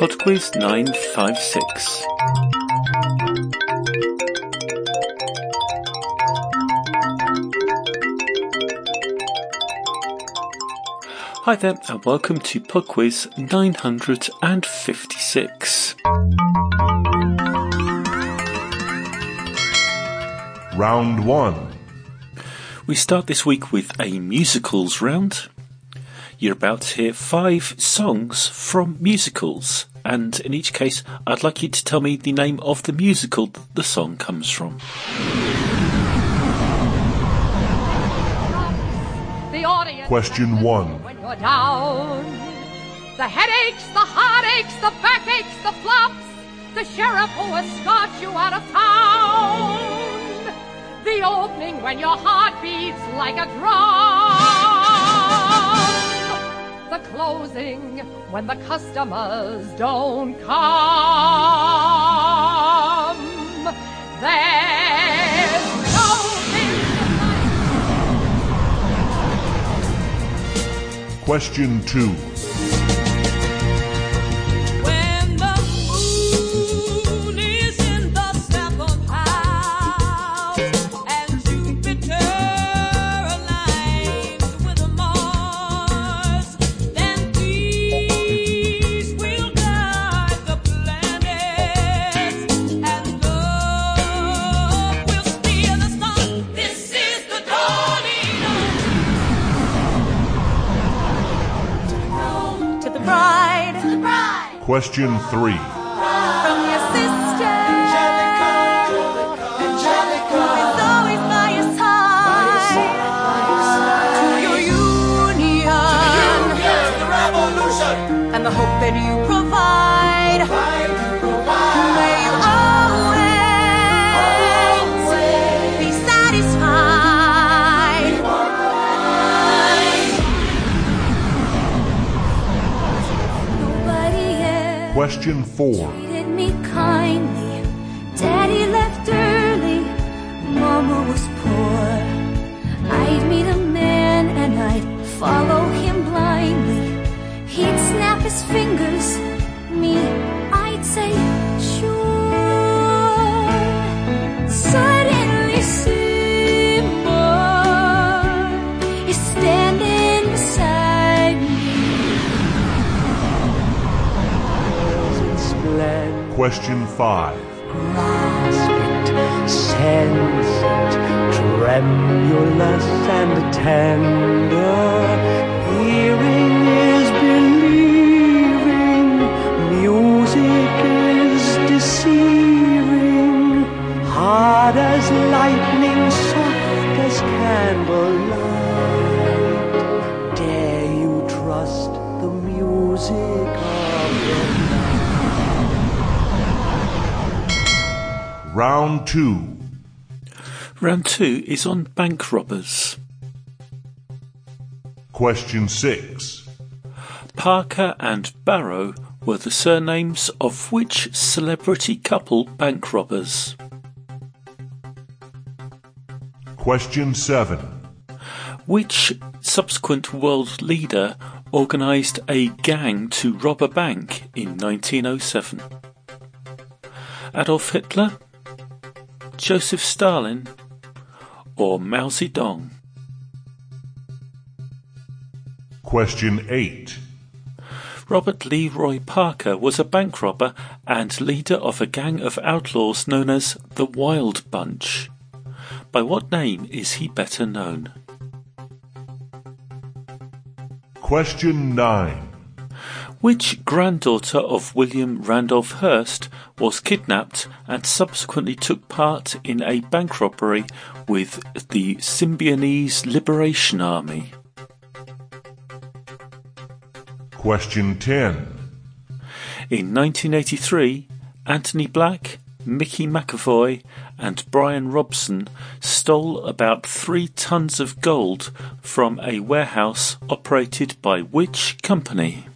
Podquiz 956. Hi there, and welcome to Podquiz 956. Round 1. We start this week with a musicals round. You're about to hear five songs from musicals, and in each case, I'd like you to tell me the name of the musical that the song comes from. The audience Question 1. when you're down. The headaches, the heartaches, the backaches, the flops. The sheriff who escorts you out of town. The opening when your heart beats like a drum. Closing when the customers don't come. There's no Question 2. Your union. And the hope that you provide. Question 4. treated me kindly. Daddy left early. Mama was poor. I'd meet a man and I'd follow him blindly. He'd snap his fingers. Question 5. grasp it, sense it, tremulous and tender. Hearing is believing, music is deceiving. Hard as lightning, soft as candlelight. Round 2. Round two is on bank robbers. Question 6. Parker and Barrow were the surnames of which celebrity couple bank robbers? Question 7. Which subsequent world leader organised a gang to rob a bank in 1907? Adolf Hitler, Joseph Stalin, or Mao Zedong? Question 8. Robert Leroy Parker was a bank robber and leader of a gang of outlaws known as the Wild Bunch. By what name is he better known? Question 9. Which granddaughter of William Randolph Hearst was kidnapped and subsequently took part in a bank robbery with the Symbionese Liberation Army? Question 10. In 1983, Anthony Black, Mickey McAvoy, and Brian Robson stole about three tons of gold from a warehouse operated by which company?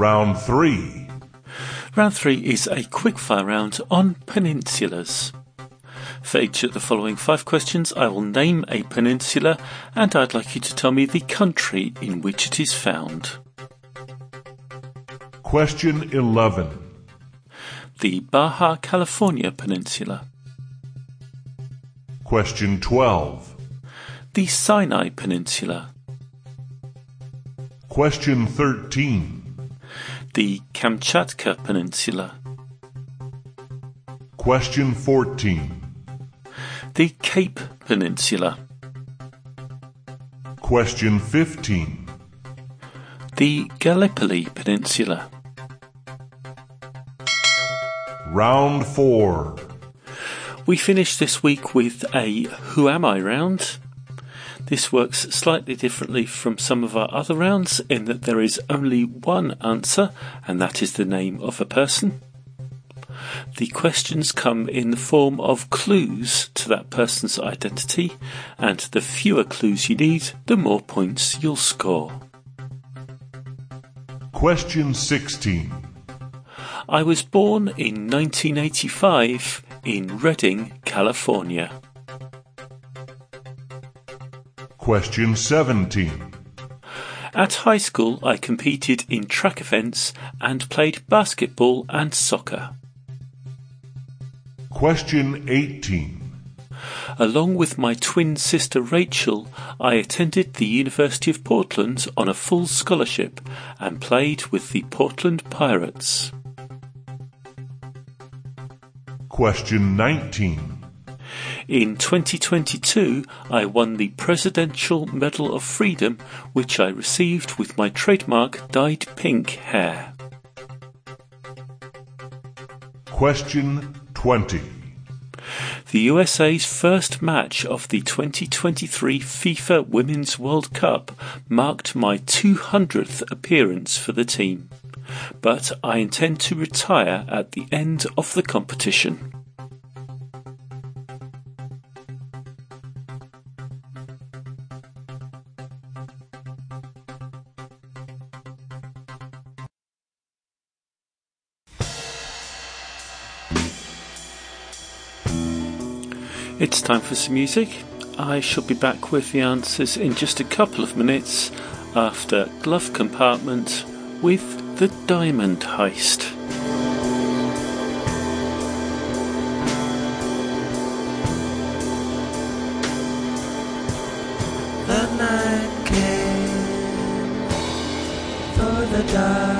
Round 3. Round three is a quickfire round on peninsulas. For each of the following five questions, I will name a peninsula and I'd like you to tell me the country in which it is found. Question 11. The Baja California Peninsula. Question 12. The Sinai Peninsula. Question 13. The Kamchatka Peninsula. Question 14. The Cape Peninsula. Question 15. The Gallipoli Peninsula. Round 4. We finish this week with a Who Am I round. This works slightly differently from some of our other rounds in that there is only one answer, and that is the name of a person. The questions come in the form of clues to that person's identity, and the fewer clues you need, the more points you'll score. Question 16. I was born in 1985 in Redding, California. Question 17. At high school, I competed in track events and played basketball and soccer. Question 18. Along with my twin sister Rachel, I attended the University of Portland on a full scholarship and played with the Portland Pirates. Question 19. In 2022, I won the Presidential Medal of Freedom, which I received with my trademark dyed pink hair. Question 20. The USA's first match of the 2023 FIFA Women's World Cup marked my 200th appearance for the team, but I intend to retire at the end of the competition. It's time for some music. I shall be back with the answers in just a couple of minutes after Glove Compartment with the Diamond Heist. The night came for the diamond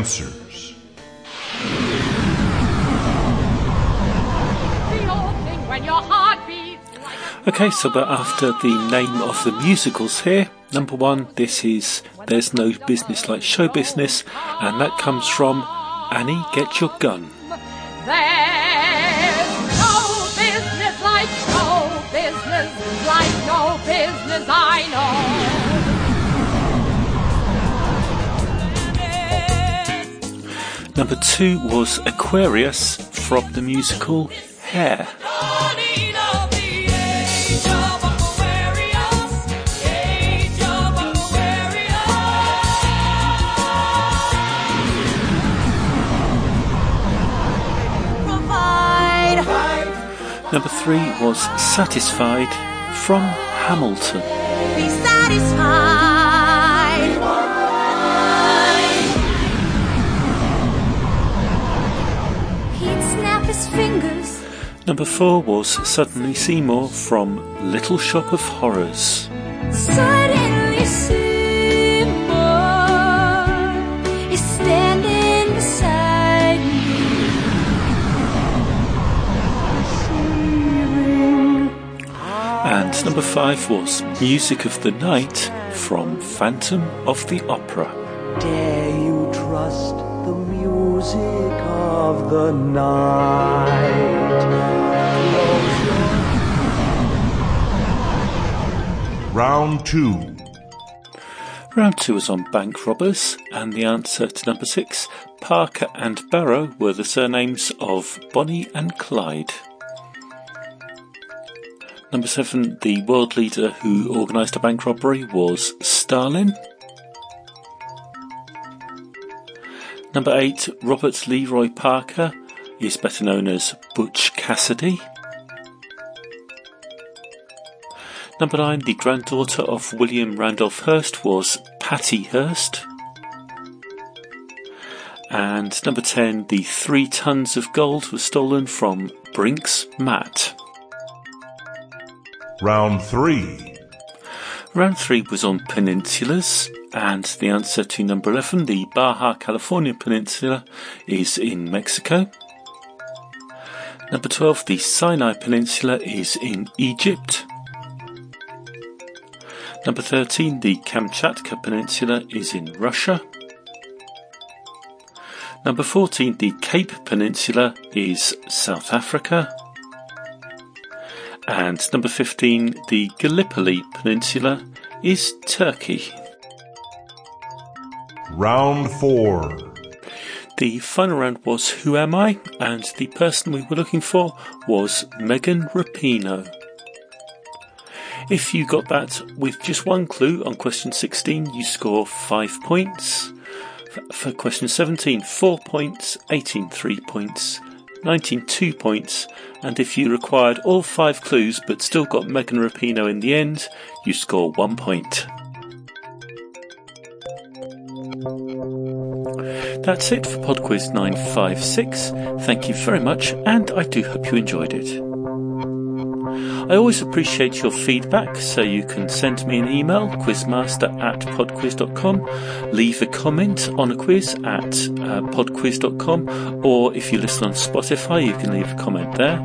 a Okay, so but after the name of the musicals here, number one, this is There's No Business Like Show Business, and that comes from Annie Get Your Gun. There's no business like no business like no business I Number two was Aquarius from the musical Hair. Number three was Satisfied from Hamilton. Number four was Suddenly Seymour from Little Shop of Horrors. Suddenly Seymour is standing beside me. And number five was Music of the Night from Phantom of the Opera. Dare you trust the music of the night? Round 2. Round two was on bank robbers, and the answer to number six, Parker and Barrow, were the surnames of Bonnie and Clyde. Number seven, the world leader who organised a bank robbery was Stalin. Number eight, Robert Leroy Parker is better known as Butch Cassidy. Number nine, the granddaughter of William Randolph Hearst was Patty Hearst. And number 10, the three tons of gold was stolen from Brinks Matt. Round 3. Round three was on peninsulas, and the answer to number 11, the Baja California Peninsula, is in Mexico. Number 12, the Sinai Peninsula is in Egypt. Number 13, the Kamchatka Peninsula is in Russia. Number 14, the Cape Peninsula is South Africa. And number 15, the Gallipoli Peninsula is Turkey. Round 4. The final round was Who Am I? And the person we were looking for was Megan Rapinoe. If you got that with just one clue on question 16, you score 5 points. For question 17, 4 points, 18, 3 points, 19, 2 points, and if you required all 5 clues but still got Megan Rapinoe in the end, you score 1 point. That's it for PodQuiz 956. Thank you very much, and I do hope you enjoyed it. I always appreciate your feedback, so you can send me an email, quizmaster at podquiz.com, leave a comment on a quiz at uh, podquiz.com, or if you listen on Spotify, you can leave a comment there.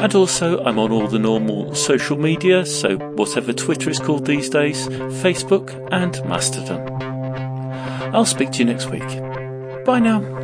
And also, I'm on all the normal social media, so whatever Twitter is called these days, Facebook and Mastodon. I'll speak to you next week. Bye now.